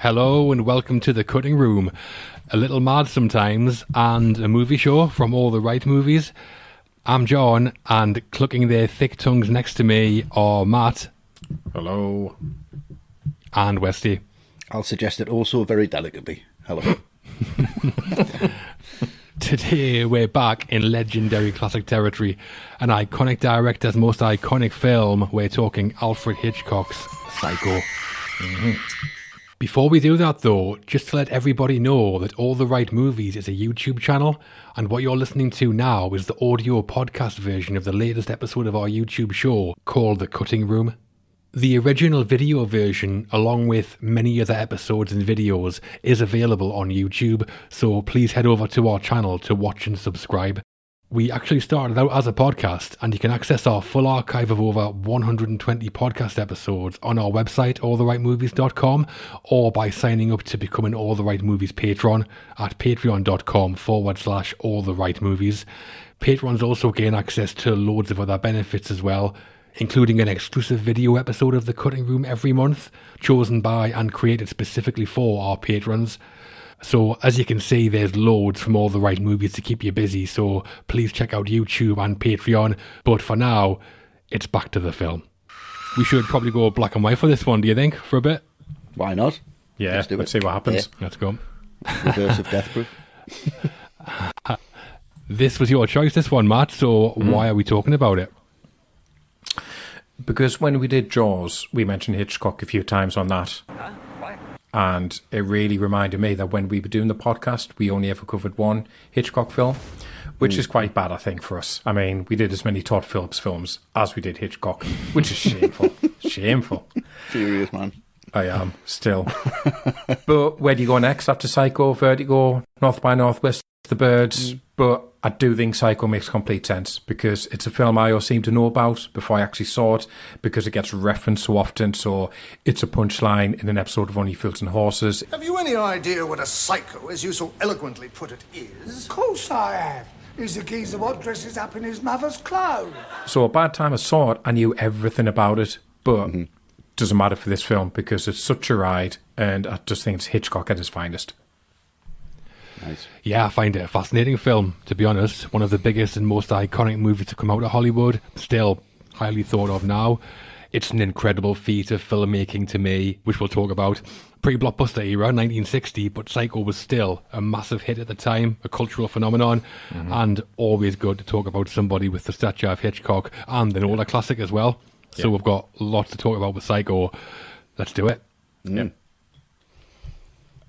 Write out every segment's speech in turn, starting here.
Hello and welcome to the cutting room. A little mad sometimes, and a movie show from all the right movies. I'm John, and clucking their thick tongues next to me are Matt Hello. and Westy. I'll suggest it also very delicately. Hello. Today we're back in legendary classic territory. An iconic director's most iconic film. We're talking Alfred Hitchcock's Psycho. Mm-hmm. Before we do that, though, just to let everybody know that All the Right Movies is a YouTube channel, and what you're listening to now is the audio podcast version of the latest episode of our YouTube show called The Cutting Room. The original video version, along with many other episodes and videos, is available on YouTube, so please head over to our channel to watch and subscribe. We actually started out as a podcast, and you can access our full archive of over 120 podcast episodes on our website, alltherightmovies.com, or by signing up to become an All the Right Movies patron at patreon.com forward slash all the right movies. Patrons also gain access to loads of other benefits as well, including an exclusive video episode of The Cutting Room every month, chosen by and created specifically for our patrons. So, as you can see, there's loads from all the right movies to keep you busy. So, please check out YouTube and Patreon. But for now, it's back to the film. We should probably go black and white for this one, do you think, for a bit? Why not? Yeah, Let's let's, it. see what happens. Let's go. Reverse of death proof. This was your choice, this one, Matt. So, hmm. why are we talking about it? Because when we did Jaws, we mentioned Hitchcock a few times on that. And it really reminded me that when we were doing the podcast, we only ever covered one Hitchcock film, which is mm. quite bad, I think, for us. I mean, we did as many Todd Phillips films as we did Hitchcock, which is shameful. shameful. Furious man. I am still. but where do you go next after Psycho, Vertigo, North by Northwest, The Birds? Mm. But I do think Psycho makes complete sense because it's a film I all seem to know about before I actually saw it because it gets referenced so often. So it's a punchline in an episode of Only Fools and Horses. Have you any idea what a psycho, as you so eloquently put it, is? Of course I have. He's the geezer what dresses up in his mother's clothes. So by the time I saw it, I knew everything about it, but mm-hmm. doesn't matter for this film because it's such a ride, and I just think it's Hitchcock at his finest. Nice. Yeah, I find it a fascinating film, to be honest. One of the biggest and most iconic movies to come out of Hollywood. Still highly thought of now. It's an incredible feat of filmmaking to me, which we'll talk about. Pre blockbuster era, 1960, but Psycho was still a massive hit at the time, a cultural phenomenon, mm-hmm. and always good to talk about somebody with the stature of Hitchcock and an older classic as well. So Yeah. we've got lots to talk about with Psycho. Let's do it. Yeah.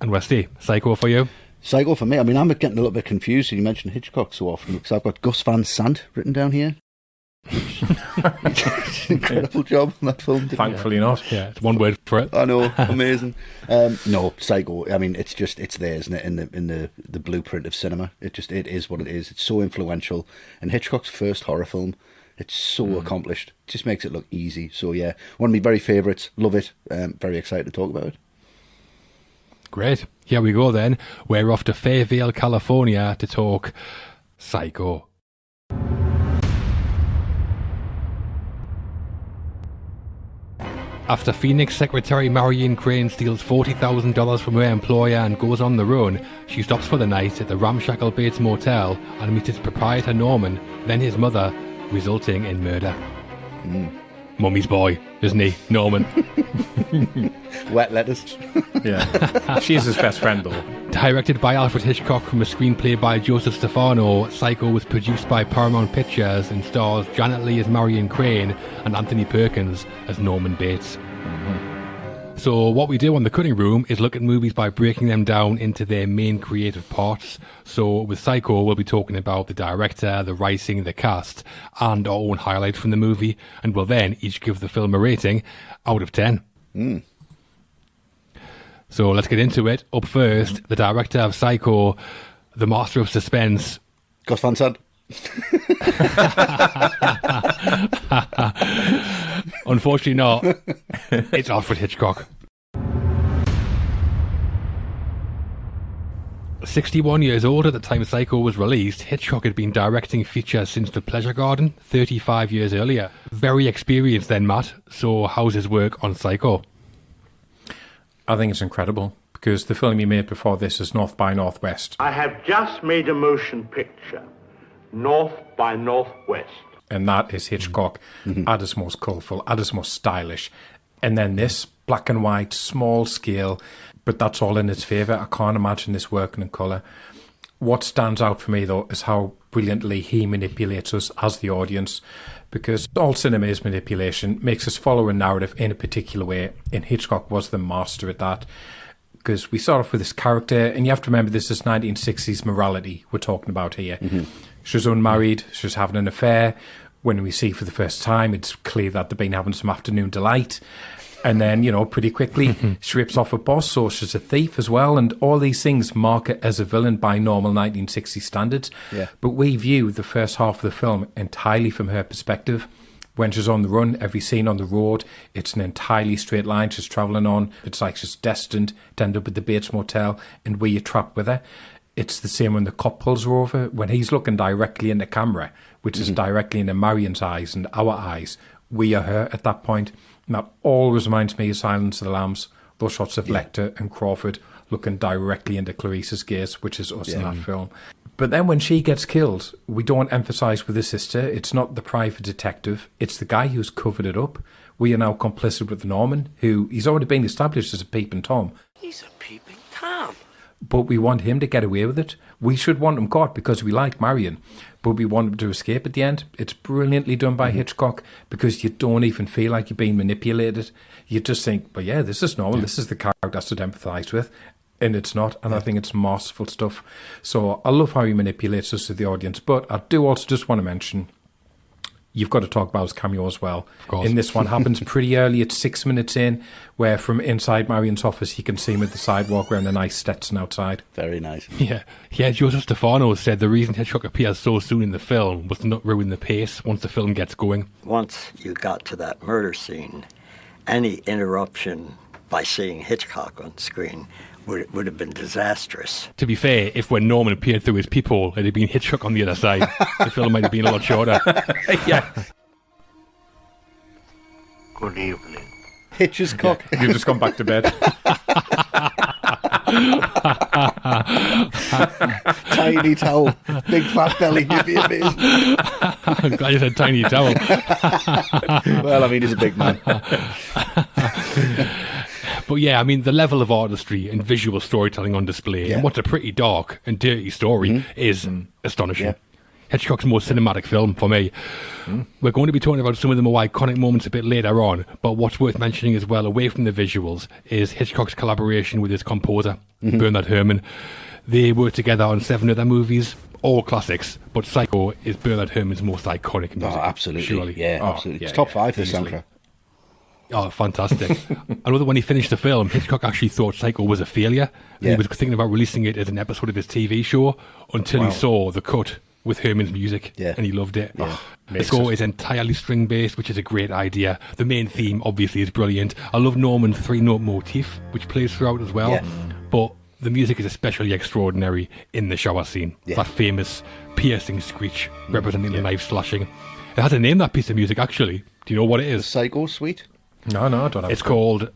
And Westy, Psycho for you? Psycho for me. I mean, I'm getting a little bit confused. You mentioned Hitchcock so often because I've got Gus Van Sant written down here. Incredible job on that film. didn't you? Thankfully not. Yeah, it's one word for it. I know, amazing. Um, no, Psycho. I mean, it's just it's there, isn't it? In the in the the blueprint of cinema, it just it is what it is. It's so influential, and Hitchcock's first horror film. It's so accomplished. Just makes it look easy. So yeah, one of my very favourites. Love it. Um, very excited to talk about it. Great. Here we go then. We're off to Fairvale, California to talk Psycho. After Phoenix Secretary Marion Crane steals $40,000 from her employer and goes on the run, she stops for the night at the ramshackle Bates Motel and meets its proprietor Norman, then his mother, resulting in murder. Hmm. Mummy's boy, isn't he, Norman? Wet lettuce. Yeah. She's his best friend, though. Directed by Alfred Hitchcock from a screenplay by Joseph Stefano, Psycho was produced by Paramount Pictures and stars Janet Leigh as Marion Crane and Anthony Perkins as Norman Bates. Mm-hmm. So, what we do on the cutting room is look at movies by breaking them down into their main creative parts. So, with Psycho, we'll be talking about the director, the writing, the cast, and our own highlights from the movie, and we'll then each give the film a rating out of 10. Hmm. So let's get into it. Up first, the director of Psycho, the master of suspense. Gus Van Sant. Unfortunately, not. it's Alfred Hitchcock. 61 years old at the time Psycho was released, Hitchcock had been directing features since The Pleasure Garden 35 years earlier. Very experienced then, Matt. So, how's his work on Psycho? I think it's incredible because the film he made before this is North by Northwest. I have just made a motion picture, North by Northwest. and that is Hitchcock mm-hmm. at its most colourful, at its most stylish. And then this, black and white, small scale, but that's all in its favour. I can't imagine this working in colour. What stands out for me, though, is how brilliantly he manipulates us as the audience, because all cinema is manipulation, makes us follow a narrative in a particular way, and Hitchcock was the master at that. Because we start off with this character, and you have to remember this is 1960s morality we're talking about here. Mm-hmm. She's unmarried, she's having an affair. When we see for the first time, it's clear that they've been having some afternoon delight. And then, you know, pretty quickly, she rips off a boss, so she's a thief as well. And all these things mark her as a villain by normal 1960 standards. Yeah. But we view the first half of the film entirely from her perspective. When she's on the run, every scene on the road, it's an entirely straight line she's travelling on. It's like she's destined to end up at the Bates Motel, and we are trapped with her. It's the same when the cop pulls her over. When he's looking directly in the camera, which is mm-hmm. directly into Marion's eyes and our eyes, we are her at that point. And that always reminds me of Silence of the Lambs. Those shots of Lecter and Crawford looking directly into Clarice's gaze, which is us in that film. But then when she gets killed, we don't emphasize with the sister. It's not the private detective. It's the guy who's covered it up. We are now complicit with Norman, who he's already been established as a peeping Tom He's a peeping Tom. But we want him to get away with it. We should want him caught because we like Marion, but we want him to escape at the end. It's brilliantly done by mm-hmm. Hitchcock because you don't even feel like you're being manipulated. You just think, but yeah, this is normal. This is the character I should empathise with. And it's not, and I think it's masterful stuff. So I love how he manipulates us to the audience. But I do also just want to mention you've got to talk about his cameo as well. course. In this one happens pretty early. It's six minutes in, where from inside Marion's office you can see him at the sidewalk wearing a nice Stetson outside. Very nice. Yeah, yeah. Joseph Stefano said the reason Hitchcock appears so soon in the film was to not ruin the pace once the film gets going. Once you got to that murder scene, any interruption by seeing Hitchcock on screen would, would have been disastrous. To be fair, if when Norman appeared through his peephole, it had been Hitchcock on the other side, the film might have been a lot shorter. yeah, Good evening. Hitch's cock. you've just gone back to bed. Tiny towel. Big fat belly. You'd be amazing. I'm glad you said tiny towel. Well, I mean, he's a big man. But yeah, I mean, the level of artistry and visual storytelling on display, Yeah. and what's a pretty dark and dirty story, mm-hmm. is mm-hmm. astonishing. Yeah. Hitchcock's most cinematic film for me. Mm-hmm. We're going to be talking about some of the more iconic moments a bit later on, but what's worth mentioning as well, away from the visuals, is Hitchcock's collaboration with his composer, Bernard Herrmann. They worked together on seven other movies, all classics, but Psycho is Bernard Herrmann's most iconic Oh, absolutely. Surely. Yeah, Oh, absolutely. yeah, it's top yeah, five, this easily. soundtrack. Oh, fantastic. I know that when he finished the film, Hitchcock actually thought Psycho was a failure. and Yeah. He was thinking about releasing it as an episode of his TV show until Wow. he saw the cut with Herrmann's music Yeah. and he loved it. Yeah. the score is entirely string based, which is a great idea. The main theme, obviously, is brilliant. I love Norman's three note motif, which plays throughout as well. Yeah. But the music is especially extraordinary in the shower scene. That famous piercing screech representing the knife slashing. It has a name, that piece of music, actually. Do you know what it is? Psycho Suite? No, no, I don't have It's a called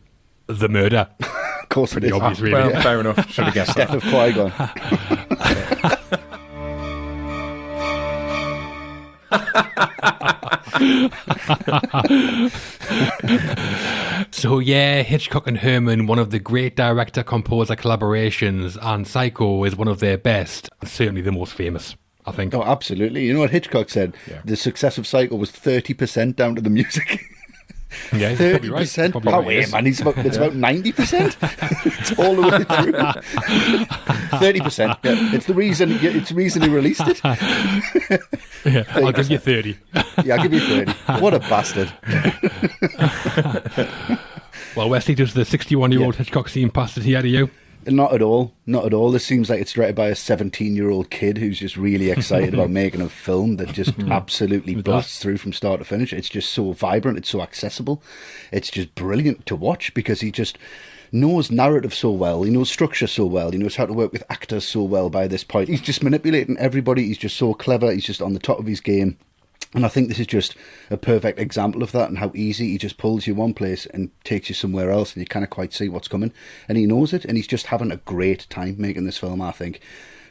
The Murder. Of course it Pretty is. obvious, really. Well, fair enough. Should have guessed Death that. of Qui-Gon. So yeah, Hitchcock and Herrmann, one of the great director-composer collaborations, and Psycho is one of their best, certainly the most famous, I think. Oh, absolutely. You know what Hitchcock said? Yeah. The success of Psycho was 30% down to the music. Yeah, he's probably right. 30%? Probably oh, right, wait, man. It's about, it's about 90%. it's all the way through. 30%. Yeah. It's the reason it's the reason he released it. Yeah, I'll give you 30. Yeah, I'll give you 30. What a bastard. well, Wesley, does the 61-year-old Hitchcock scene past it here to you? Not at all. Not at all. This seems like it's directed by a 17 year old kid who's just really excited about making a film that just hmm. absolutely busts through from start to finish. It's just so vibrant. It's so accessible. It's just brilliant to watch because he just knows narrative so well. He knows structure so well. He knows how to work with actors so well by this point. He's just manipulating everybody. He's just so clever. He's just on the top of his game. And I think this is just a perfect example of that and how easy he just pulls you one place and takes you somewhere else and you kind of quite see what's coming. And he knows it and he's just having a great time making this film, I think.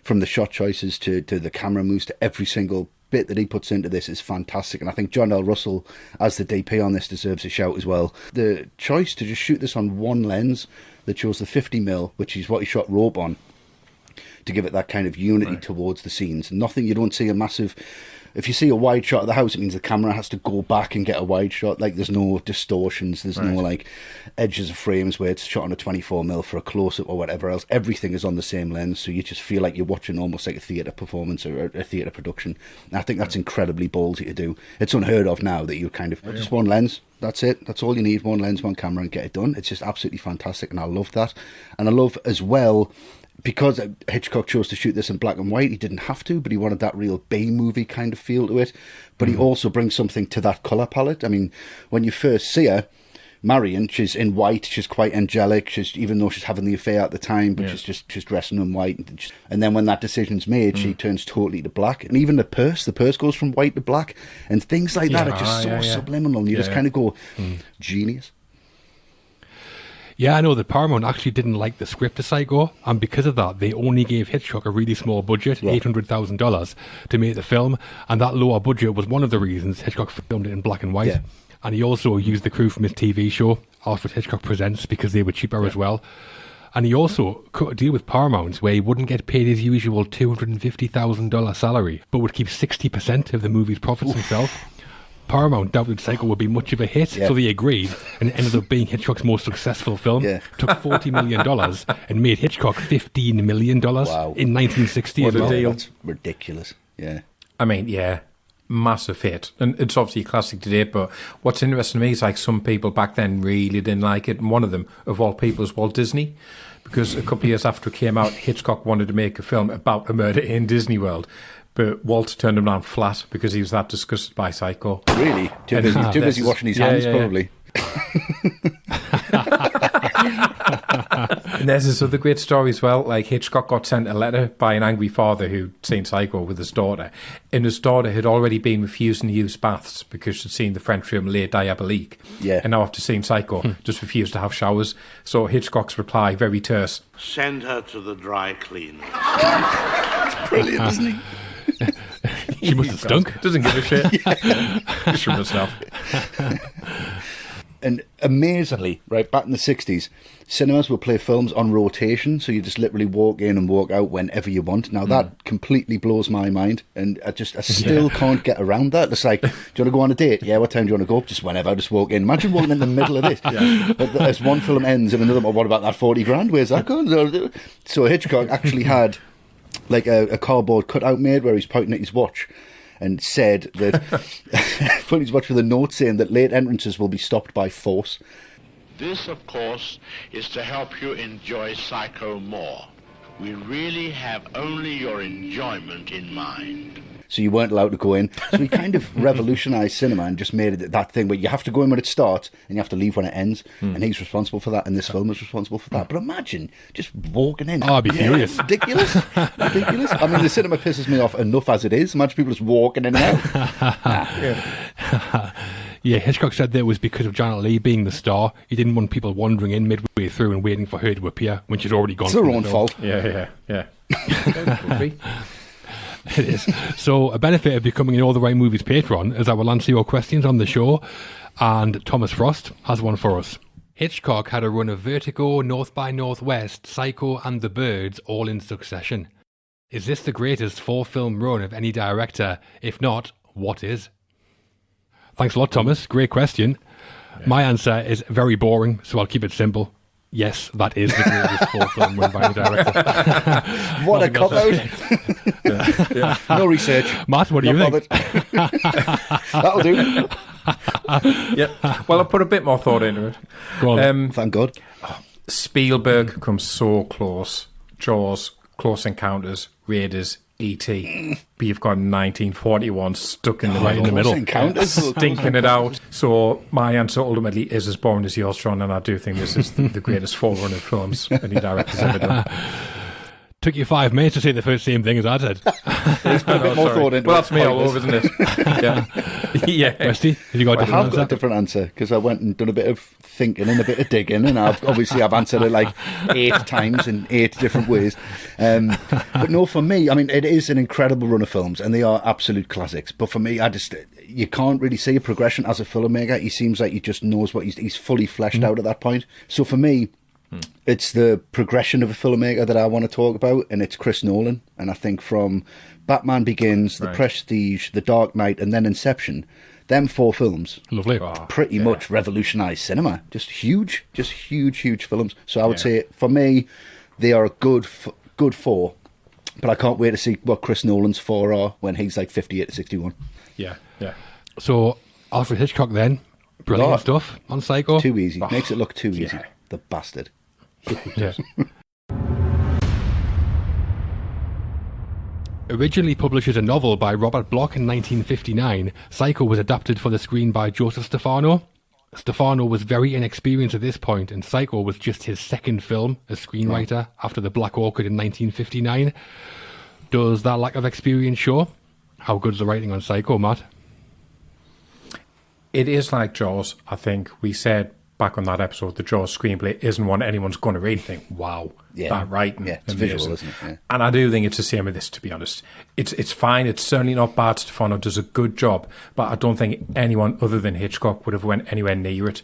From the shot choices to, to the camera moves to every single bit that he puts into this is fantastic. And I think John L. Russell, as the DP on this, deserves a shout as well. The choice to just shoot this on one lens that shows the 50mm, which is what he shot Rope on, to give it that kind of unity towards the scenes. Nothing, you don't see a massive. If you see a wide shot of the house, it means the camera has to go back and get a wide shot. Like there's no distortions, there's no like edges of frames where it's shot on a 24 mil for a close up or whatever else. Everything is on the same lens, so you just feel like you're watching almost like a theatre performance or a, a theatre production. And I think that's incredibly ballsy to do. It's unheard of now that you kind of just one lens. That's it. That's all you need. One lens, one camera, and get it done. It's just absolutely fantastic, and I love that. And I love as well because Hitchcock chose to shoot this in black and white, he didn't have to, but he wanted that real B movie kind of feel to it. But he mm-hmm. also brings something to that colour palette. I mean, when you first see her, Marion, she's in white, she's quite angelic, she's even though she's having the affair at the time, but she's just she's dressing in white. And, just- and then when that decision's made, she mm. turns totally to black. And even the purse, the purse goes from white to black, and things like that are Ah, just so yeah, yeah. subliminal. And you Yeah, just yeah. kind of go, mm. genius. Yeah, I know that Paramount actually didn't like the script of Psycho, and because of that, they only gave Hitchcock a really small budget, Right. eight hundred thousand dollars, to make the film, and that lower budget was one of the reasons Hitchcock filmed it in black and white. Yeah. And he also used the crew from his TV show, Alfred Hitchcock Presents, because they were cheaper as well. And he also cut a deal with Paramount where he wouldn't get paid his usual two hundred and fifty thousand dollar salary, but would keep sixty percent of the movie's profits himself. Paramount doubted Psycho would be much of a hit, Yeah. so they agreed, and it ended up being Hitchcock's most successful film. Yeah. Took forty million dollars and made Hitchcock fifteen million dollars Wow. in nineteen sixty What as a well. deal. That's ridiculous. Yeah. I mean, yeah, massive hit. And it's obviously a classic today, but what's interesting to me is like some people back then really didn't like it. And one of them, of all people, is Walt Disney. Because a couple of years after it came out, Hitchcock wanted to make a film about a murder in Disney World. But Walter turned him down flat because he was that disgusted by Psycho. Really? Too busy, too busy washing his yeah, hands, yeah, yeah. probably. And there's this other great story as well. Like Hitchcock got sent a letter by an angry father who'd seen Psycho with his daughter, and his daughter had already been refusing to use baths because she'd seen the French film Les Diaboliques. Yeah. And now after seeing Psycho, hmm. just refused to have showers. So Hitchcock's reply, very terse. Send her to the dry cleaners. Brilliant, isn't he? She must have stunk. Doesn't give a shit. Just from herself. And amazingly, right back in the 60s, cinemas would play films on rotation, so you just literally walk in and walk out whenever you want. Now, that hmm. completely blows my mind, and I just I still can't get around that. It's like, do you want to go on a date? Yeah, what time do you want to go? Just whenever, I just walk in. Imagine walking in the middle of this. But as one film ends and another, well, what about that 40 grand? Where's that going? So Hitchcock actually had like a, a cardboard cutout made where he's pointing at his watch and said that put his watch with a note saying that late entrances will be stopped by force. This, of course, is to help you enjoy Psycho more. We really have only your enjoyment in mind. So you weren't allowed to go in. So he kind of revolutionised cinema and just made it that thing where you have to go in when it starts and you have to leave when it ends. Hmm. And he's responsible for that, and this film is responsible for that. But imagine just walking in. Oh, I'd be furious. Ridiculous. Ridiculous. I mean, the cinema pisses me off enough as it is. Imagine people just walking in and out. Yeah, Hitchcock said that it was because of Janet Leigh being the star. He didn't want people wandering in midway through and waiting for her to appear when she'd already gone. It's their from the own fault. Yeah, yeah, yeah. It is. So, a benefit of becoming an All the Right Movies patron is I will answer your questions on the show, and Thomas Frost has one for us. Hitchcock had a run of Vertigo, North by Northwest, Psycho, and The Birds all in succession. Is this the greatest four film run of any director? If not, what is? Thanks a lot, Thomas. Great question. My answer is very boring, so I'll keep it simple. Yes, that is the greatest four film run by any director. What a cop Nothing out. no research. Matt, what do you Not think? That'll do. yeah. Well, I put a bit more thought into it. Go on. Um, Thank God. Spielberg comes so close. Jaws, Close Encounters, Raiders, E.T. But you've got 1941 stuck in the Right in the middle. middle. Encounters. Stinking it out. So my answer ultimately is as boring as yours, John, and I do think this is the, the greatest forerunner of films any director's ever done. Took you five minutes to say the first same thing as I did. There's been a bit more Sorry. thought into well, that's me all over, isn't it? yeah. yeah. Westy, have you got a I different have answer? got a different answer because I went and done a bit of thinking and a bit of digging, and I've obviously I've answered it like eight times in eight different ways. Um, but no, for me, I mean, it is an incredible run of films, and they are absolute classics. But for me, I just you can't really see a progression as a filmmaker. He seems like he just knows what he's he's fully fleshed out at that point. So for me. It's the progression of a filmmaker that I want to talk about, and it's Chris Nolan. And I think from Batman Begins, The Prestige, The Dark Knight, and then Inception, them four films Lovely. Ah, pretty much revolutionized cinema. Just huge, just huge, huge films. So I would Yeah. say, for me, they are a good, f- good four. But I can't wait to see what Chris Nolan's four are when he's like fifty-eight to sixty-one. Yeah. Yeah. So, Alfred Hitchcock then. Brilliant Oh. stuff on Psycho. Too easy, makes it look too easy. yeah. The bastard. Yeah. Originally published as a novel by Robert Bloch in 1959, Psycho was adapted for the screen by Joseph Stefano. Stefano was very inexperienced at this point, and Psycho was just his second film as screenwriter after The Black Orchid in 1959. Does that lack of experience show? How good's the writing on Psycho, Matt? It is like Jaws. I think we said back on that episode, the Jaws screenplay isn't one anyone's going to read and think, wow, Yeah. that writing. Yeah, it's visual, isn't it? Yeah. And I do think it's the same with this, to be honest. It's it's fine. It's certainly not bad. Stefano does a good job, but I don't think anyone other than Hitchcock would have went anywhere near it.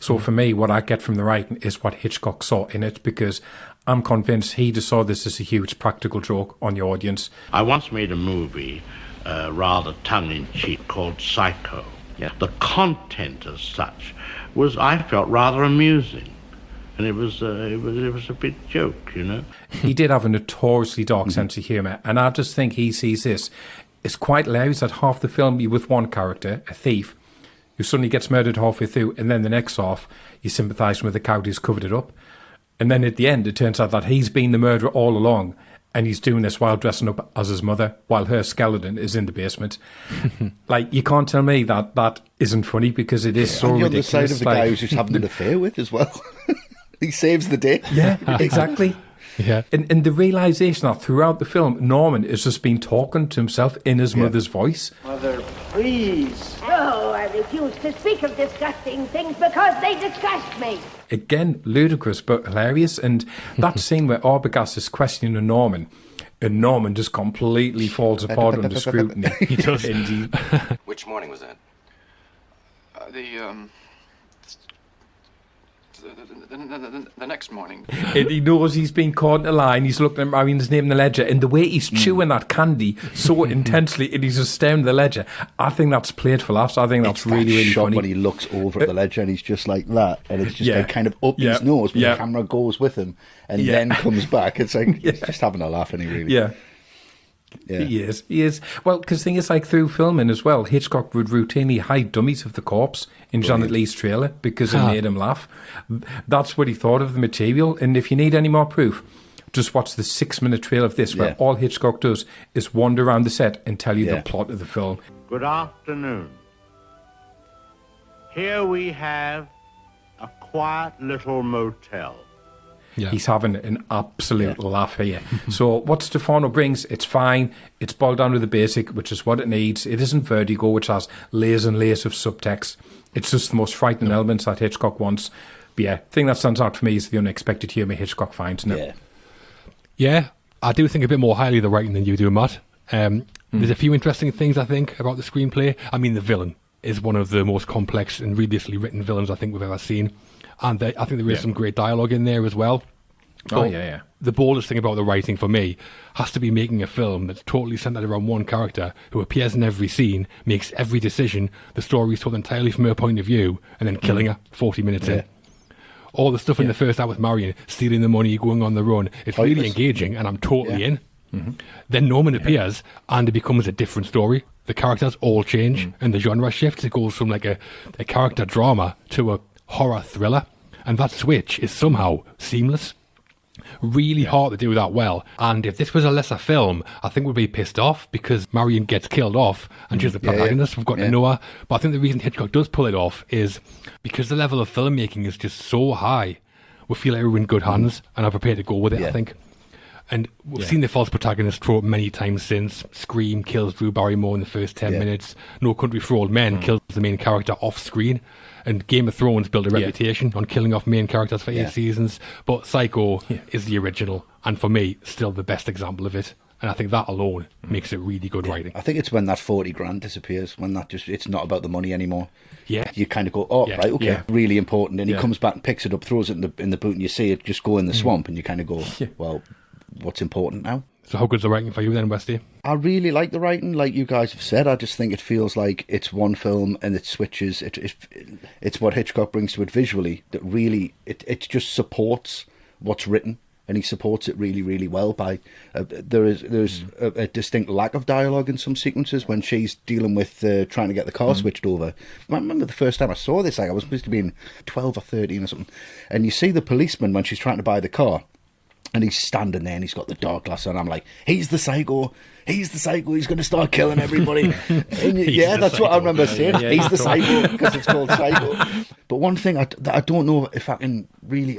So for me, what I get from the writing is what Hitchcock saw in it, because I'm convinced he just saw this as a huge practical joke on the audience. I once made a movie, uh, rather tongue-in-cheek, called Psycho. Yeah. The content as such was, I felt, rather amusing. And it was, uh, it was, it was a bit joke, you know. he did have a notoriously dark sense of humour, and I just think he sees this. It's quite hilarious that half the film you with one character, a thief, who suddenly gets murdered halfway through, and then the next half you sympathise with the character who's covered it up, and then at the end it turns out that he's been the murderer all along, and he's doing this while dressing up as his mother, while her skeleton is in the basement. like you can't tell me that that isn't funny because it is so and you're on the ridiculous. side of the like- guy who's just having an affair with as well. he saves the day. yeah, exactly. Yeah. And, and the realization that throughout the film, Norman has just been talking to himself in his mother's voice. Mother, please. I refuse to speak of disgusting things because they disgust me. Again, ludicrous but hilarious. And that scene where Arbogast is questioning Norman, and Norman just completely falls apart under scrutiny. he does. And he, Which morning was that? Uh, the, um. The, the, the, the, the next morning. and he knows he's been caught in a lie, and he's looking at Marion's name in the ledger. And the way he's hmm. chewing that candy so intensely, and he's just staring at the ledger, I think that's played for laughs. I think that's It's that really, really shot funny. when he looks over at the uh, ledger and he's just like that, and it's just Yeah. like kind of up Yeah. his nose, but Yeah. the camera goes with him, and Yeah. then comes back. It's like he's just having a laugh, and he really, Yeah. Yeah. He is. He is. Well, because thing is, like through filming as well, Hitchcock would routinely hide dummies of the corpse in Janet Leigh's trailer because it Ah. made him laugh. That's what he thought of the material. And if you need any more proof, just watch the six-minute trailer of this, where Yeah. all Hitchcock does is wander around the set and tell you Yeah. the plot of the film. Good afternoon. Here we have a quiet little motel. Yeah. He's having an absolute laugh here. so what Stefano brings, it's fine. It's boiled down to the basic, which is what it needs. It isn't Vertigo, which has layers and layers of subtext. It's just the most frightening elements that Hitchcock wants. But yeah, thing that stands out for me is the unexpected humour Hitchcock finds in it. yeah. Yeah, I do think a bit more highly of the writing than you do, Matt. Um, There's a few interesting things I think about the screenplay. I mean, the villain is one of the most complex and religiously written villains I think we've ever seen, and they, I think there is Yeah. some great dialogue in there as well. Oh, yeah, yeah. The boldest thing about the writing for me has to be making a film that's totally centered around one character who appears in every scene, makes every decision, the story is told entirely from her point of view, and then killing mm. her 40 minutes in. All the stuff in the first hour with Marion, stealing the money, going on the run, it's oh, really engaging, and I'm totally Yeah. in. Mm-hmm. Then Norman appears, and it becomes a different story. The characters all change, mm. and the genre shifts. It goes from like a, a character drama to a horror thriller, and that switch is somehow seamless. Really hard to do that well. And if this was a lesser film, I think we'd be pissed off because Marion gets killed off and she's the mm, Yeah, yeah. protagonist. We've got Yeah. to know her. But I think the reason Hitchcock does pull it off is because the level of filmmaking is just so high. We feel like we're in good hands and are prepared to go with it, I think. And we've Yeah. seen the false protagonist trope many times since. Scream kills Drew Barrymore in the first 10 Yeah. minutes. No Country for Old Men hmm. kills the main character off screen. And Game of Thrones built a Yeah. reputation on killing off main characters for Yeah. eight seasons. But Psycho is the original, and for me, still the best example of it. And I think that alone hmm. makes it really good writing. I think it's when that 40 grand disappears, when that just, it's not about the money anymore. Yeah. You kind of go, oh, Yeah. right, okay, Yeah. really important. And he comes back and picks it up, throws it in the, in the boot, and you see it just go in the hmm. swamp, and you kind of go, well, what's important now? So how good's the writing for you then, Westy? I really like the writing, like you guys have said. I just think it feels like it's one film and it switches. It, it it's what Hitchcock brings to it visually that really it it just supports what's written, and he supports it really really well. By uh, there is there's a, a distinct lack of dialogue in some sequences when she's dealing with uh, trying to get the car switched over. I remember the first time I saw this, like I was supposed to be in twelve or thirteen or something, and you see the policeman when she's trying to buy the car. And he's standing there and he's got the dark glass on. I'm like, he's the psycho. He's the psycho. He's going to start killing everybody. And yeah, the that's what I remember saying. yeah, he's the cool. psycho because it's called psycho. But one thing I, that I don't know if I can really.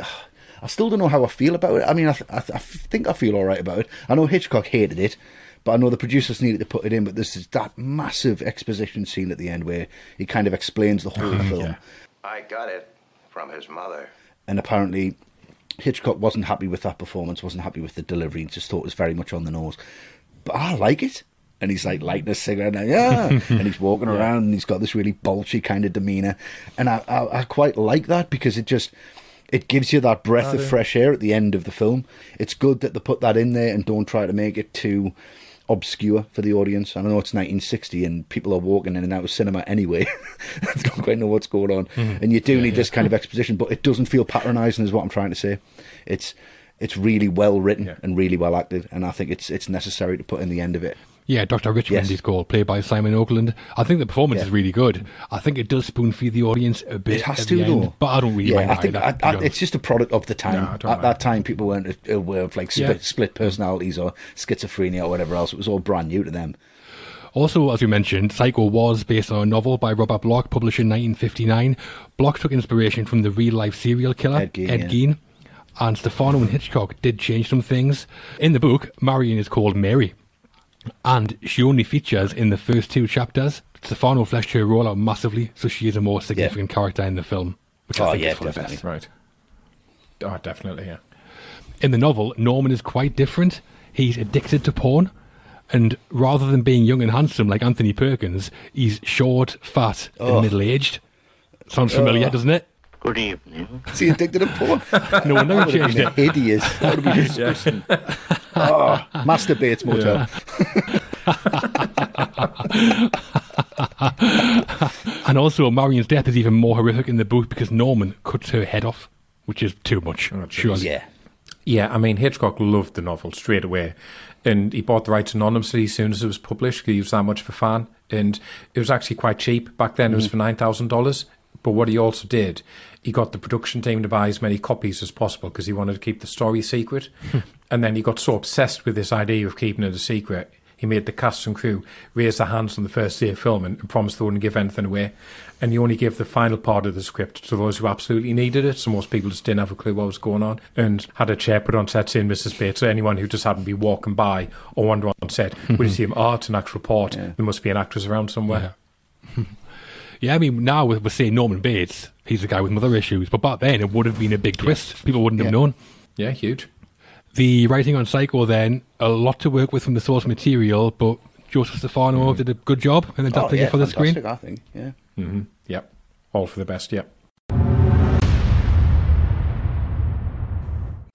I still don't know how I feel about it. I mean, I, th- I, th- I think I feel all right about it. I know Hitchcock hated it, but I know the producers needed to put it in. But there's this- that massive exposition scene at the end where he kind of explains the whole film. I got it from his mother. and apparently Hitchcock wasn't happy with that performance, wasn't happy with the delivery, and just thought it was very much on the nose. But I like it. And he's like lighting a cigarette, and yeah, and he's walking around, and he's got this really bulgy kind of demeanor, and I, I, I quite like that because it just it gives you that breath oh, of fresh air at the end of the film. It's good that they put that in there and don't try to make it too obscure for the audience. I know it's 1960 and people are walking in and out of cinema anyway. they don't quite know what's going on, hmm. and you do need this kind of exposition, but it doesn't feel patronising, is what I'm trying to say. It's it's really well written Yeah. and really well acted, and I think it's it's necessary to put in the end of it. Yeah, Dr. Richmond Yes. he's called, played by Simon Oakland. I think the performance Yeah. is really good. I think it does spoon feed the audience a bit It has to, end, though. but I don't really yeah, mind I think I, I, it's just a product of the time. No, At mind. that time, people weren't aware of like split, Yeah. split personalities or schizophrenia or whatever else. It was all brand new to them. Also, as we mentioned, Psycho was based on a novel by Robert Bloch, published in 1959. Bloch took inspiration from the real-life serial killer Ed Gein, yeah. Gein, and Stefano and Hitchcock did change some things. In the book, Marion is called Mary, and she only features in the first two chapters. Stefano fleshed her role out massively, so she is a more significant character in the film, which I Oh, think yeah, is for the definitely. best. Right. Oh, definitely, yeah. In the novel, Norman is quite different. He's addicted to porn. And rather than being young and handsome like Anthony Perkins, he's short, fat, Oh. and middle aged. Sounds familiar, doesn't it? Good evening. Is he addicted to porn? No wonder That he would have changed been it. hideous. That would have been disgusting. oh, masturbates motel. And also, Marion's death is even more horrific in the book because Norman cuts her head off, which is too much. Oh, surely. Yeah. Yeah, I mean, Hitchcock loved the novel straight away. And he bought the rights anonymously as soon as it was published because he was that much of a fan. And it was actually quite cheap. Back then, it was mm. for $9,000. But what he also did, he got the production team to buy as many copies as possible because he wanted to keep the story secret. Hmm. and then he got so obsessed with this idea of keeping it a secret, he made the cast and crew raise their hands on the first day of filming and promised they wouldn't give anything away. And he only gave the final part of the script to those who absolutely needed it. So most people just didn't have a clue what was going on. And had a chair put on set saying Mrs. Bates. So anyone who just happened to be walking by or wander on set would see him, oh, it's an actual report. There must be an actress around somewhere. Yeah, I mean, now we're we're saying Norman Bates, he's the guy with mother issues. But back then, it would have been a big twist. People wouldn't have known. Yeah, huge. The writing on Psycho, then, a lot to work with from the source material, but Joseph Stefano did a good job in Oh, adapting yeah, it for the screen. I think. Yeah. hmm Yep. All for the best, yep.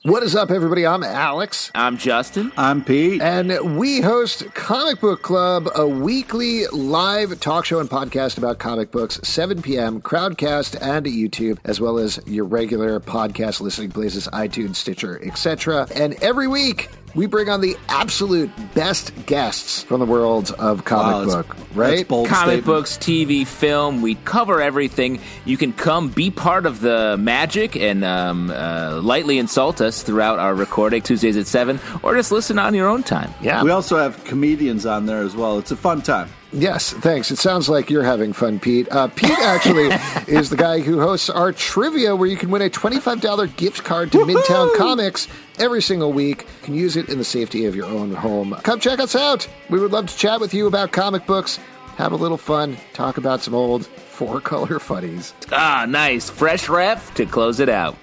What is up, everybody? I'm Alex. I'm Justin. I'm Pete. And we host Comic Book Club, a weekly live talk show and podcast about comic books, 7 p.m., Crowdcast and YouTube, as well as your regular podcast listening places, iTunes, Stitcher, etc. And every week, we bring on the absolute best guests from the world of comic Wow, book, right? Comic books, TV, film, we cover everything. You can come be part of the magic and um, uh, lightly insult us throughout our recording Tuesdays at 7, or just listen on your own time. Yeah. We also have comedians on there as well. It's a fun time. Yes, thanks. It sounds like you're having fun, Pete. Uh, Pete actually is the guy who hosts our trivia where you can win a $25 gift card to Midtown Comics every single week. You can use it in the safety of your own home. Come check us out. We would love to chat with you about comic books, have a little fun, talk about some old four color funnies. Ah, nice. Fresh ref to close it out.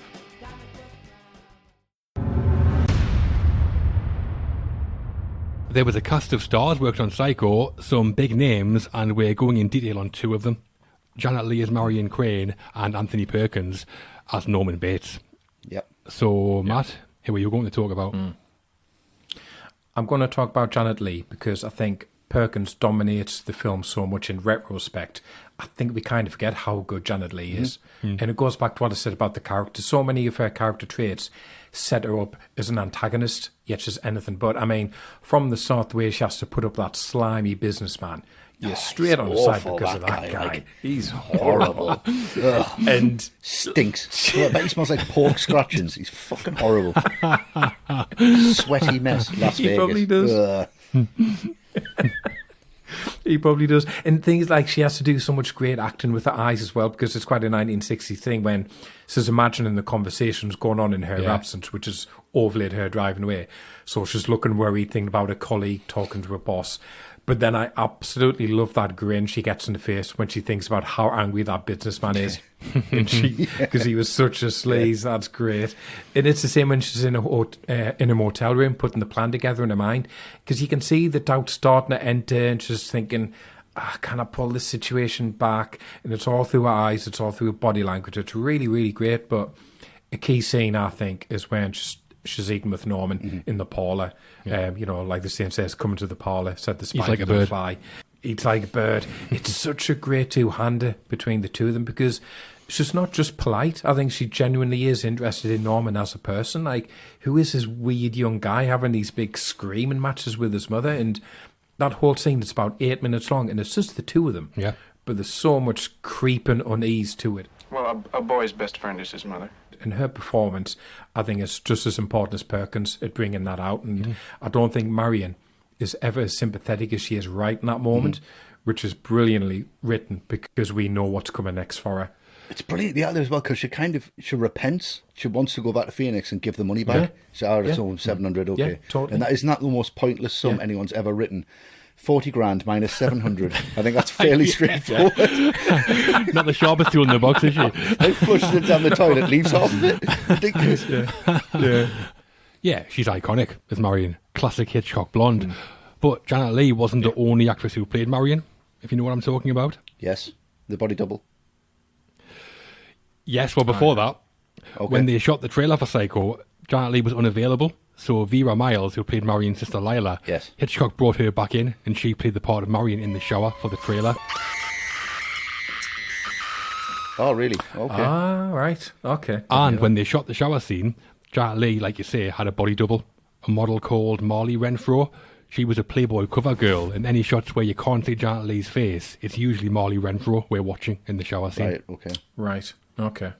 There was a cast of stars worked on Psycho, some big names, and we're going in detail on two of them. Janet Leigh as Marion Crane and Anthony Perkins as Norman Bates. Yep. So, Matt, who are you going to talk about? I'm going to talk about Janet Leigh because I think Perkins dominates the film so much in retrospect. I think we kind of forget how good Janet Leigh is. Mhm. And it goes back to what I said about the character. So many of her character traits set her up as an antagonist, yet she's anything but. I mean, from the start, the way she has to put up that slimy businessman, you're ah, straight on the side because of that that guy, guy. like, He's horrible. And stinks. I bet he smells like pork scratchings. He's fucking horrible. Sweaty mess. Las He Vegas. probably does. He probably does. And things like she has to do so much great acting with her eyes as well, because it's quite a 1960s thing when she's imagining the conversations going on in her Yeah. absence, which is overlaid her driving away. So she's looking worried, thinking about a colleague talking to her boss. But then I absolutely love that grin she gets in the face when she thinks about how angry that businessman is. and she, because he was such a sleaze, that's great. And it's the same when she's in a uh, in a motel room putting the plan together in her mind, because you can see the doubt starting to enter, and she's thinking, ah, "Can I pull this situation back?" And it's all through her eyes, it's all through her body language. It's really, really great. But a key scene, I think, is when she's she's eating with Norman Mm-hmm. in the parlor. Um, you know, like the saying says, "Coming to the parlor," said the spider like a bird. fly. Eats like a bird. It's such a great two-hander between the two of them because she's not just polite. I think she genuinely is interested in Norman as a person. Like, who is this weird young guy having these big screaming matches with his mother? And that whole scene is about eight minutes long, and it's just the two of them. Yeah. But there's so much creeping unease to it. Well, a, a boy's best friend is his mother. And her performance, I think, is just as important as Perkins at bringing that out. And Mm-hmm. I don't think Marion is ever as sympathetic as she is right in that moment, Mm-hmm. which is brilliantly written because we know what's coming next for her. It's brilliant, the other as well, because she kind of she repents. She wants to go back to Phoenix and give the money back. Yeah. So, oh, it's Yeah. all seven hundred, Yeah, okay. totally. And that isn't that the most pointless sum Yeah. anyone's ever written. Forty grand minus seven hundred. I think that's fairly straightforward. Not the sharpest tool in the box, is she? they it down the toilet, leaves half of it. Ridiculous. yeah. Yeah, she's iconic as Marion. Classic Hitchcock blonde. Mm. But Janet Leigh wasn't the only actress who played Marion, if you know what I'm talking about. Yes, the body double. Yes, well, before that, Okay. when they shot the trailer for Psycho, Janet Leigh was unavailable. So Vera Miles, who played Marion's sister Lila, Yes. Hitchcock brought her back in, and she played the part of Marion in the shower for the trailer. Oh, really? Okay. Ah, right. Okay. And when they shot the shower scene, Janet Leigh, like you say, had a body double, a model called Marli Renfro. She was a Playboy cover girl, and any shots where you can't see Janet Leigh's face, it's usually Marli Renfro we're watching in the shower scene. Right, okay. Right. Okay.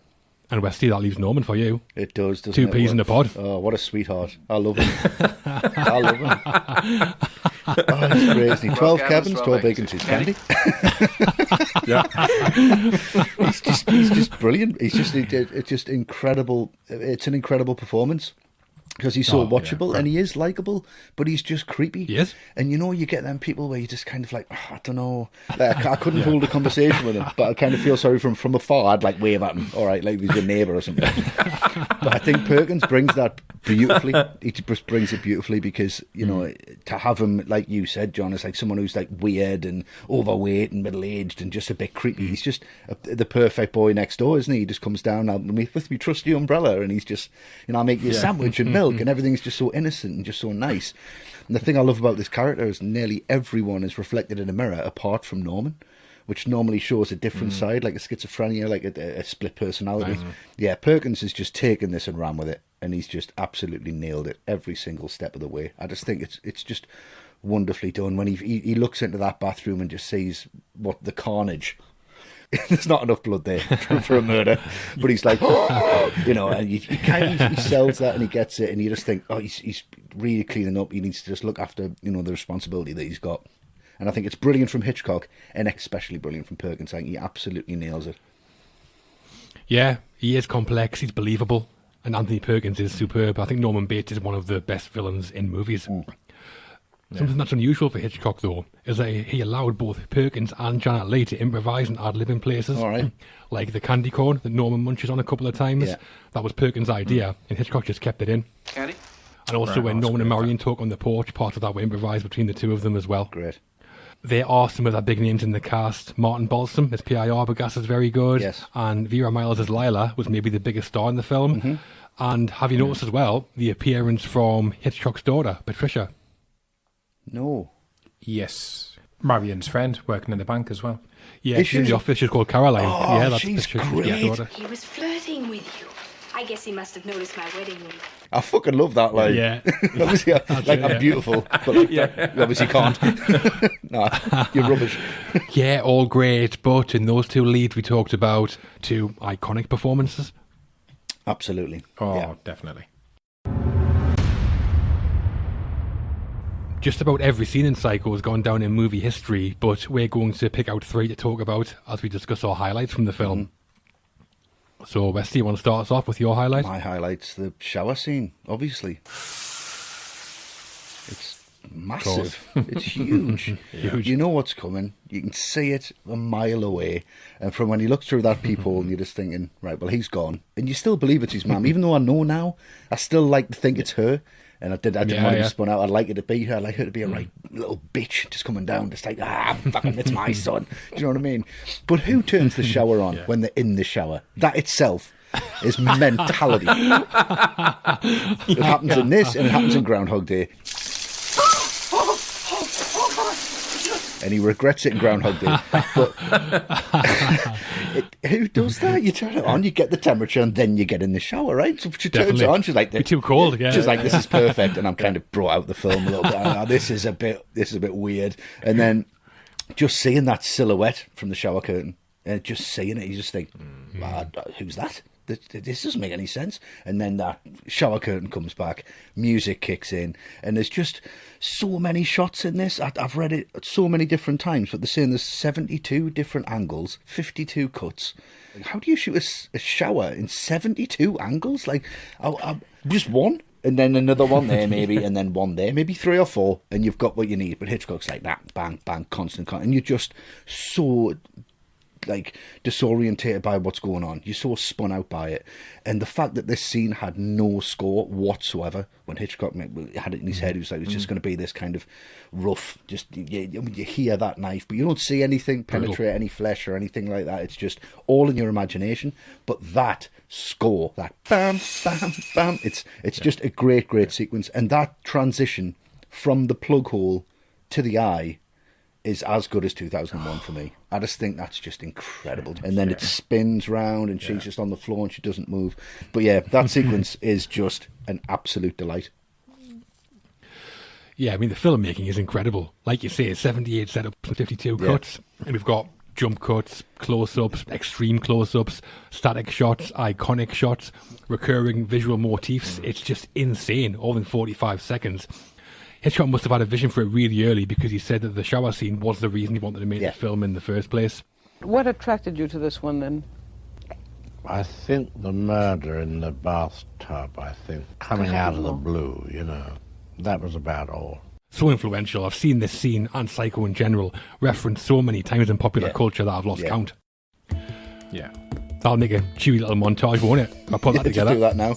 And Westy, that leaves Norman for you. It does, doesn't Two it? peas in a pod. Oh, what a sweetheart. I love him. I love him. Oh, he's great. isn't he? 12 Well, cabins, 12 vacancies. vacancies. Candy? he's, just, he's just brilliant. He's just, it, it- it's just incredible. It's an incredible performance. Because he's so Oh, yeah, watchable and he is likable, but he's just creepy. He is. And you know, you get them people where you just kind of like, "Oh, I don't know. Like, I, I couldn't hold a conversation with him, but I kind of feel sorry for him from afar. I'd like wave at him, all right, like he's your neighbour or something. but I think Perkins brings that beautifully. He just brings it beautifully because, you know, mm. to have him, like you said, John, is like someone who's like weird and overweight and middle aged and just a bit creepy. Mm. He's just a, the perfect boy next door, isn't he? He just comes down with me, with me trusty umbrella and he's just, you know, I'll make you a Yeah. sandwich and mm. milk Hmm. and everything's just so innocent and just so nice. And the thing I love about this character is nearly everyone is reflected in a mirror apart from Norman, which normally shows a different hmm. side, like a schizophrenia, like a, a split personality. Uh-huh. Yeah, Perkins has just taken this and ran with it, and he's just absolutely nailed it every single step of the way. I just think it's it's just wonderfully done when he he, he looks into that bathroom and just sees what the carnage. There's not enough blood there for, a murder, but he's like, you know, and he, he kind of he sells that and he gets it, and you just think, oh, he's he's really cleaning up. He needs to just look after, you know, the responsibility that he's got. And I think it's brilliant from Hitchcock, and especially brilliant from Perkins. I think he absolutely nails it. Yeah, he is complex. He's believable, and Anthony Perkins is superb. I think Norman Bates is one of the best villains in movies. Mm. Something that's unusual for Hitchcock, though, is that he allowed both Perkins and Janet Leigh to improvise and ad lib in places. All right. Like the candy corn that Norman munches on a couple of times. Yeah. That was Perkins' idea, and Hitchcock just kept it in. Candy? And also Right, when Norman and Marion talk on the porch, part of that were improvised between the two of them as well. Great. There are some of the big names in the cast. Martin Balsam as P.I. Arbogast is very good. Yes. And Vera Miles as Lila was maybe the biggest star in the film. Mm-hmm. And have you noticed as well the appearance from Hitchcock's daughter, Patricia? No. Yes. Marion's friend working in the bank as well. Yeah, Is she's in she? the office. She's called Caroline. Oh, yeah, that's she's Patricia's great. daughter. He was flirting with you. I guess he must have noticed my wedding ring. I fucking love that line. Yeah. obviously, I- like it, I'm beautiful, but like, that- you obviously can't. no, you're rubbish. Yeah, all great. But in those two leads we talked about, two iconic performances. Absolutely. Oh, Yeah. definitely. Just about every scene in Psycho has gone down in movie history, but we're going to pick out three to talk about as we discuss our highlights from the mm-hmm. film. So, Westy, you want to start us off with your highlight? My highlights the shower scene, obviously. It's massive. it's huge. Huge. You know what's coming. You can see it a mile away. And from when you look through that peephole and you're just thinking, right, well, he's gone. And you still believe it's his mum. Even though I know now, I still like to think it's her. And I did. I didn't Yeah, want to yeah. be spun out. I'd like it to be her. I'd like her to be a right little bitch, just coming down, just like ah, fucking, it's my son. Do you know what I mean? But who turns the shower on when they're in the shower? That itself is mentality. it happens in this, and it happens in Groundhog Day. And he regrets it in Groundhog Day. But it, who does that? You turn it on, you get the temperature, and then you get in the shower, right? So she turns Definitely. it on, she's like, too cold, yeah. She's like, this is perfect, and I'm kind of brought out the film a little bit. Oh, this is a bit, this is a bit weird. And then just seeing that silhouette from the shower curtain, and just seeing it, you just think, "Ah, who's that? This, doesn't make any sense. And then that shower curtain comes back, music kicks in, and there's just so many shots in this. I, I've read it so many different times, but they're saying there's 72 different angles, 52 cuts. How do you shoot a shower in 72 angles? Like, I, I, just one? And then another one there, maybe, and then one there, maybe three or four, and you've got what you need. But Hitchcock's like that, bang, bang, constant, con- and you're just so like disorientated by what's going on. You're so spun out by it, and the fact that this scene had no score whatsoever. When Hitchcock had it in his head, he was like, "It's just mm. going to be this kind of rough." Just you, you, you hear that knife, but you don't see anything penetrate any flesh or anything like that. It's just all in your imagination. But that score, that bam, bam, bam, it's it's just a great, great sequence, and that transition from the plug hole to the eye is as good as 2001 for me. I just think that's just incredible. And then it spins round and she's just on the floor and she doesn't move. But yeah, that sequence is just an absolute delight. Yeah, I mean, the filmmaking is incredible. Like you say, 78 setups and 52 Yeah. cuts. And we've got jump cuts, close ups, extreme close ups, static shots, iconic shots, recurring visual motifs. Mm. It's just insane, all in 45 seconds. Hitchcock must have had a vision for it really early because he said that the shower scene was the reason he wanted to make Yeah. the film in the first place. What attracted you to this one then? I think the murder in the bathtub, I think, coming out of the blue, you know, that was about all. So influential. I've seen this scene and Psycho in general referenced so many times in popular Yeah. culture that I've lost Yeah. count. Yeah. That'll make a chewy little montage, won't it? I'll put that Just together. do that now.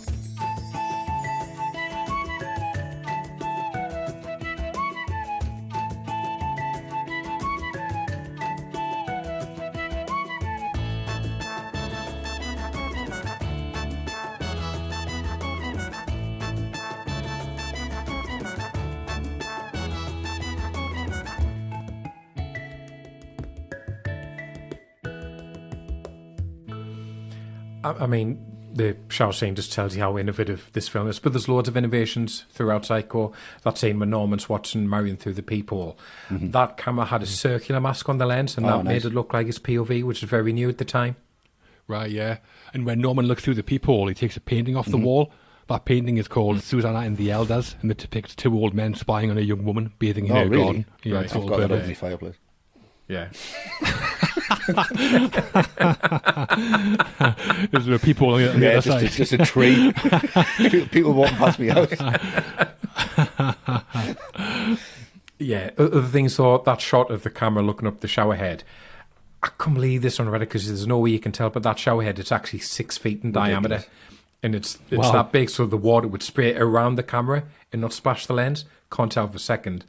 I, I mean, the shower scene just tells you how innovative this film is. But there's loads of innovations throughout Psycho. That scene when Norman's watching Marion through the peephole. Mm-hmm. That camera had a mm-hmm. circular mask on the lens, and Oh, that nice. made it look like it's POV, which is very new at the time. Right, yeah. And when Norman looks through the peephole, he takes a painting off the Mm-hmm. wall. That painting is called mm. Susanna and the Elders, and it depicts two old men spying on a young woman bathing in Oh, her really? garden. Yeah, Right, it's I've got a perfect. lovely fireplace. Yeah. There's the people on the, on the Yeah, other just, side. it's just a tree. People walking past me house. Yeah, o- other things though, that shot of the camera looking up the shower head. I can't believe this on Reddit because there's no way you can tell, but that shower head it's actually six feet in diameter, Ridiculous. And it's it's Wow. that big, so the water would spray around the camera and not splash the lens. Can't tell for a second.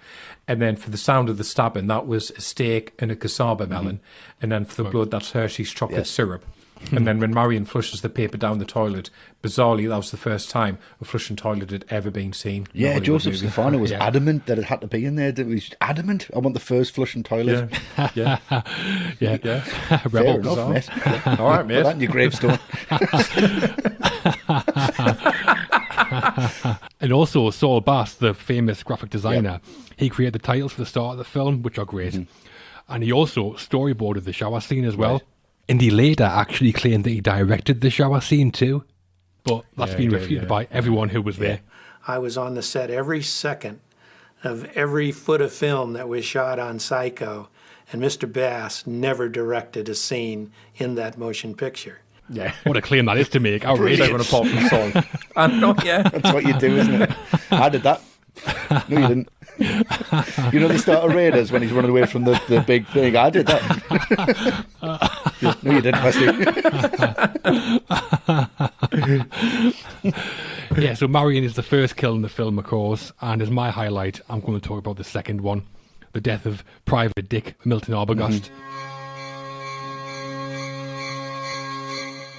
And then for the sound of the stabbing, that was a steak and a casaba mm-hmm. melon, and then for the blood, that's Hershey's chocolate Yes. syrup. and then when Marion flushes the paper down the toilet, bizarrely, that was the first time a flushing toilet had ever been seen. Yeah, Joseph movie. Stefano was Yeah. adamant that it had to be in there. He was adamant. I want the first flushing toilet. Yeah, yeah. yeah, Yeah. Rebel. enough, mate. All right, mate. Put that in your gravestone. And also, Saul Bass, the famous graphic designer, he created the titles for the start of the film, which are great. Mm-hmm. And he also storyboarded the shower scene as well. And he later actually claimed that he directed the shower scene too. But that's Yeah, been he did, refuted yeah. by everyone who was there. I was on the set every second of every foot of film that was shot on Psycho, and Mr. Bass never directed a scene in that motion picture. Yeah. What a claim that is to make. Outrageous. Everyone apart from Saul. and not yeah. That's what you do, isn't it? I did that. No, you didn't. You know the start of Raiders when he's running away from the, the big thing? I did that. no, you didn't, Wesley. yeah, so Marion is the first kill in the film, of course, and as my highlight, I'm going to talk about the second one the death of Private Dick Milton Arbogast. Mm-hmm.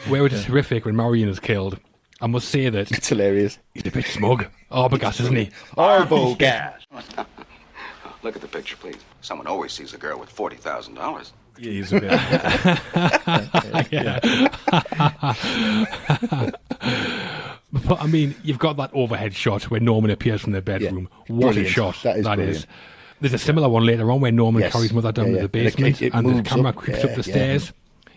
Where it is horrific when Marion is killed, I must say that It's hilarious. he's a bit smug. Arbogast, isn't he? Horrible gas. Look at the picture, please. Someone always sees a girl with forty thousand dollars. Yeah, he's a bit. But I mean, you've got that overhead shot where Norman appears from the bedroom. What Brilliant. a shot That is that brilliant. There's a similar one later on where Norman Yes. carries mother down Yeah, to yeah. the And it- basement it- it and the camera up. creeps Yeah, up the yeah. stairs.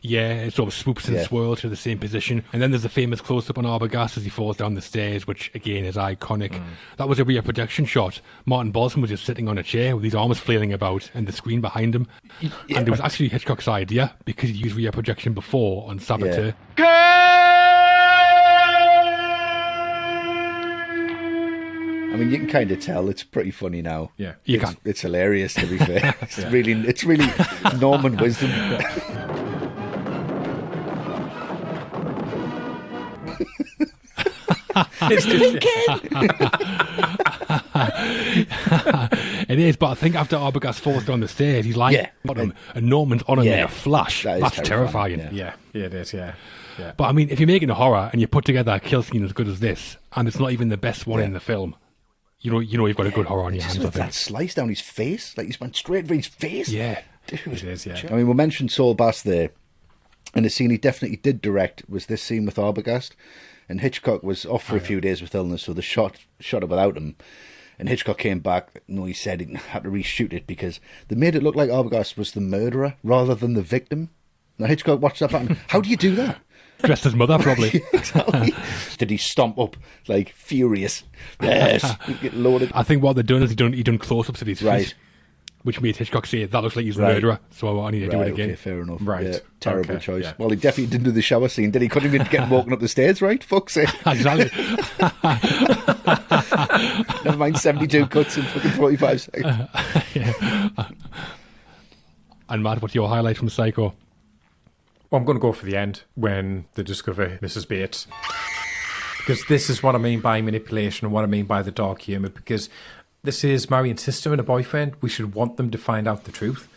Yeah, it sort of swoops and Yeah. swirls to the same position. And then there's a famous close up on Arbogast as he falls down the stairs, which again is iconic. Mm. That was a rear projection shot. Martin Balsam was just sitting on a chair with his arms flailing about and the screen behind him. And it was actually Hitchcock's idea because he used rear projection before on Saboteur. I mean, you can kind of tell it's pretty funny now. Yeah. You it's, can. It's hilarious, to be fair. It's really, it's really Norman Wisdom. It's just- it is, but I think after Arbogast falls down the stairs, he's like Yeah. bottom, and Norman's on him in Yeah. a flash. That is That's terrifying, terrifying. yeah. yeah, yeah, it is. Yeah, yeah. But I mean, if you're making a horror and you put together a kill scene as good as this, and it's not even the best one Yeah. in the film, you know, you know, you've got a good horror on your hands. I with that slice down his face, like he's went straight for his face. Yeah, Dude. It is, yeah. I mean, we mentioned Saul Bass there, and the scene he definitely did direct was this scene with Arbogast. And Hitchcock was off for a oh, few days with illness, so the shot shot it without him. And Hitchcock came back. No, he said he had to reshoot it because they made it look like Arbogast was the murderer rather than the victim. Now Hitchcock watched that and, How do you do that? dressed as mother probably. exactly. Did he stomp up like furious? Yes, get loaded. I think what they've done is he done he done close ups of his Right. feet, which made Hitchcock say that looks like he's the Right. murderer. So I need to do it again. Okay, fair enough. Right. Yeah, terrible Okay, choice. yeah. Well, he definitely didn't do the shower scene, did he? Couldn't even get walking up the stairs, right? Fuck's sake. exactly. Never mind 72 cuts in fucking 45 seconds. and Matt, what's your highlight from Psycho? Well, I'm going to go for the end when they discover Mrs. Bates. Because this is what I mean by manipulation and what I mean by the dark humour. Because this is Marion's sister and a boyfriend. We should want them to find out the truth.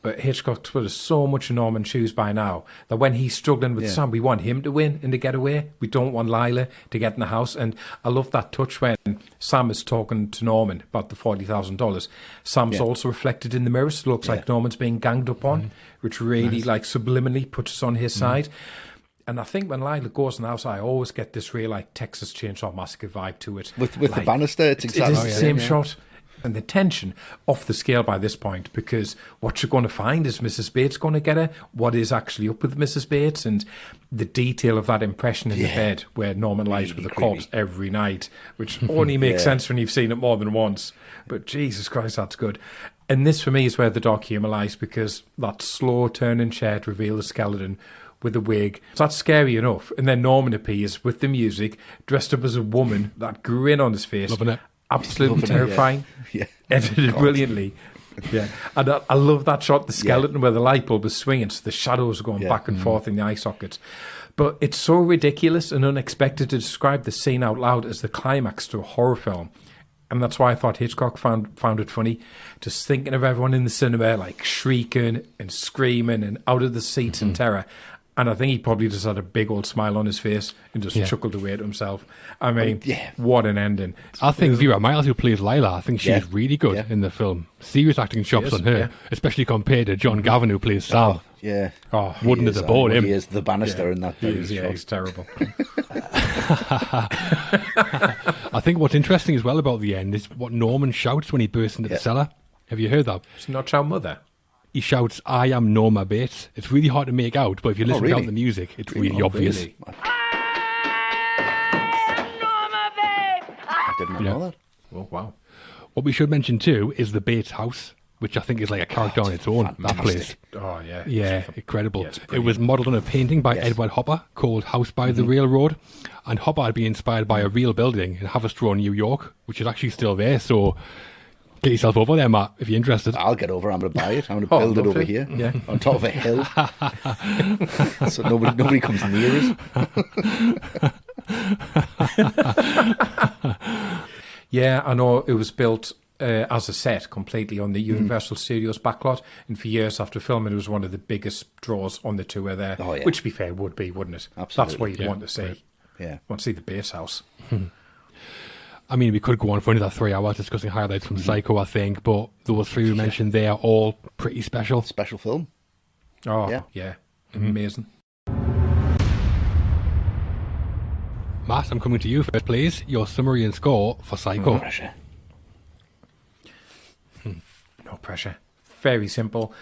But Hitchcock's put us so much in Norman's shoes by now that when he's struggling with Yeah. Sam, we want him to win and to get away. We don't want Lila to get in the house. And I love that touch when Sam is talking to Norman about the $40,000. Sam's Yeah. also reflected in the mirror. So it looks like Norman's being ganged up on, mm-hmm. which really like subliminally puts us on his mm-hmm. side. And I think when Lila goes in the house, I always get this real like Texas Chainsaw Massacre vibe to it. With with the banister, it's exactly It is oh, the same yeah. shot. and the tension off the scale by this point because what you're going to find is Mrs. Bates going to get her. What is actually up with Mrs. Bates and the detail of that impression in the bed where Norman lies with a creepy. corpse every night, which only makes Yeah. sense when you've seen it more than once. But Jesus Christ, that's good. And this for me is where the dark humour lies because that slow turn and share to reveal the skeleton with the wig. So That's scary enough. And then Norman appears with the music, dressed up as a woman, that grin on his face. Loving it. Absolutely Loving it, yeah. terrifying. Yeah. Edited God. brilliantly. Yeah. And I, I love that shot, the skeleton where the light bulb is swinging, so the shadows are going Yeah. back and mm. forth in the eye sockets. But it's so ridiculous and unexpected to describe the scene out loud as the climax to a horror film. And that's why I thought Hitchcock found found it funny. Just thinking of everyone in the cinema like shrieking and screaming and out of the seats in mm-hmm. terror. And I think he probably just had a big old smile on his face and just Yeah. chuckled away to himself. I mean, yeah. what an ending. I think Vera Miles, who plays Lila, I think she's Yeah. really good Yeah. in the film. Serious acting chops on her, yeah. especially compared to John Gavin, who plays Sam. Yeah. Oh, Wouldn't He have is, bored uh, him. He is the banister Yeah, in that. he that is, he's yeah, he's terrible. I think what's interesting as well about the end is what Norman shouts when he bursts into Yeah. the cellar. Have you heard that? It's not our mother. He shouts, I am Norma Bates. It's really hard to make out, but if you listen Oh, really? without the music, it's really Oh, obvious. really? I did not Yeah. know that. Oh, wow. What we should mention too is the Bates house, which I think is like a character on its own. That place. Oh, yeah. Yeah, incredible. Yeah, it was modelled on a painting by Edward Hopper called House by Mm-hmm. the Railroad. And Hopper had been inspired by a real building in Haverstraw, New York, which is actually still there. So get yourself over there, Matt, if you're interested. I'll get over. I'm going to buy it. I'm going to Oh, build it over here, Yeah. on top of a hill, so nobody nobody comes near us. Yeah, I know it was built uh, as a set completely on the Mm. Universal Studios backlot. And for years after filming, it was one of the biggest draws on the tour there. Oh, yeah. Which, to be fair, would be, wouldn't it? Absolutely. That's what you'd Yeah, want to see. right. Yeah. Want to see the Bates house. I mean, we could go on for another three hours discussing highlights Mm-hmm. from Psycho, I think, but those three we mentioned, they are all pretty special. Special film. Oh, Yeah. yeah. Mm-hmm. Amazing. Matt, I'm coming to you first, please. Your summary and score for Psycho. No pressure. No pressure. Very simple.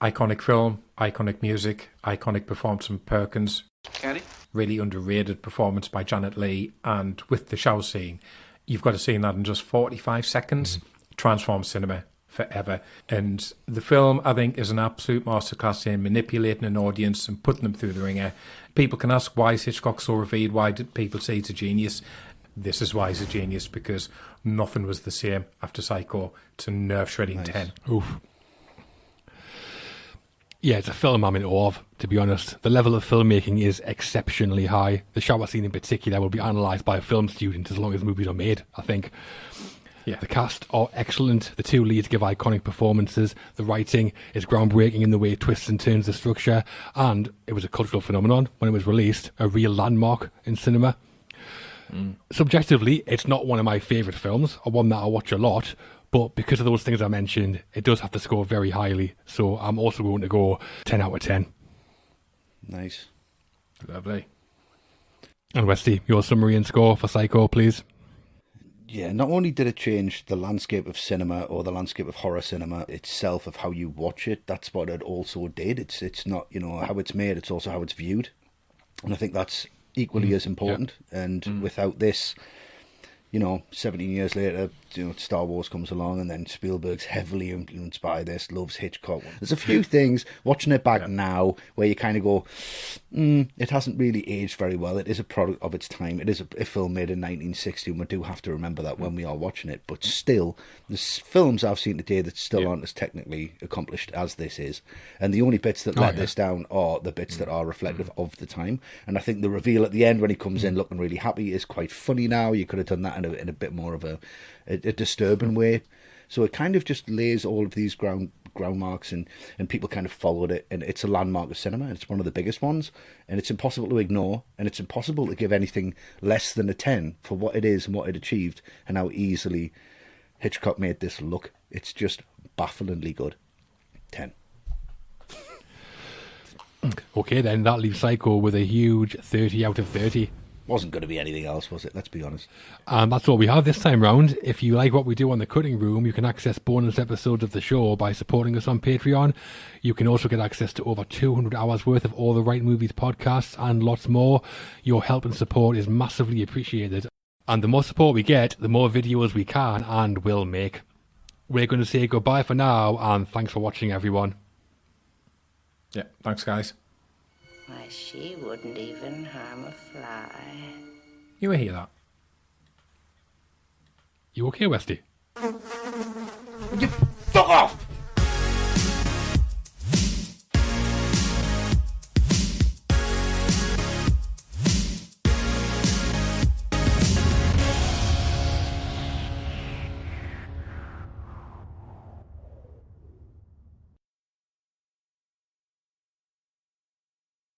Iconic film, iconic music, iconic performance from Perkins. Candy? Really underrated performance by Janet Leigh. And with the shower scene, you've got to see that in just 45 seconds. Mm-hmm. Transforms cinema forever. And the film, I think, is an absolute masterclass in manipulating an audience and putting them through the ringer. People can ask why is Hitchcock so revered? Why did people say he's a genius? This is why he's a genius because nothing was the same after Psycho. It's a nerve shredding 10. Oof. Yeah, it's a film I'm in awe of, to be honest. The level of filmmaking is exceptionally high. The shower scene in particular will be analysed by a film student as long as movies are made, I think. Yeah. The cast are excellent. The two leads give iconic performances. The writing is groundbreaking in the way it twists and turns the structure. And it was a cultural phenomenon when it was released, a real landmark in cinema. Mm. Subjectively, it's not one of my favourite films, or one that I watch a lot, but because of those things I mentioned, it does have to score very highly. So I'm also going to go 10 out of 10. Nice. Lovely. And Westy, your summary and score for Psycho, please. Yeah, not only did it change the landscape of cinema or the landscape of horror cinema itself of how you watch it, that's what it also did. It's it's not, you know, how it's made, it's also how it's viewed. And I think that's equally mm, as important. And mm. without this, you know, 17 years later, you know, Star Wars comes along and then Spielberg's heavily influenced by this, loves Hitchcock. Mm. There's a few things watching it back now where you kind of go, mm, it hasn't really aged very well. It is a product of its time. It is a, a film made in 1960, and we do have to remember that when we are watching it. But still, there's films I've seen today that still aren't as technically accomplished as this is. And the only bits that Oh, let yeah. this down are the bits mm. that are reflective mm. of the time. And I think the reveal at the end when he comes in looking really happy is quite funny now. You could have done that in a, in a bit more of a, a, a disturbing way. So it kind of just lays all of these ground ground marks and, and people kind of followed it. And it's a landmark of cinema. It's one of the biggest ones. And it's impossible to ignore. And it's impossible to give anything less than a 10 for what it is and what it achieved and how easily Hitchcock made this look. It's just bafflingly good. 10 Okay, then that leaves Psycho with a huge 30 out of 30. Wasn't going to be anything else, was it? Let's be honest. And that's all we have this time round. If you like what we do on the cutting room, you can access bonus episodes of the show by supporting us on Patreon. You can also get access to over 200 hours worth of all the right movies podcasts and lots more. Your help and support is massively appreciated. And the more support we get, the more videos we can and will make. We're going to say goodbye for now, and thanks for watching, everyone. Yeah, thanks, guys. Why, she wouldn't even harm a fly. You were here, that. You okay, Westy? You fuck off!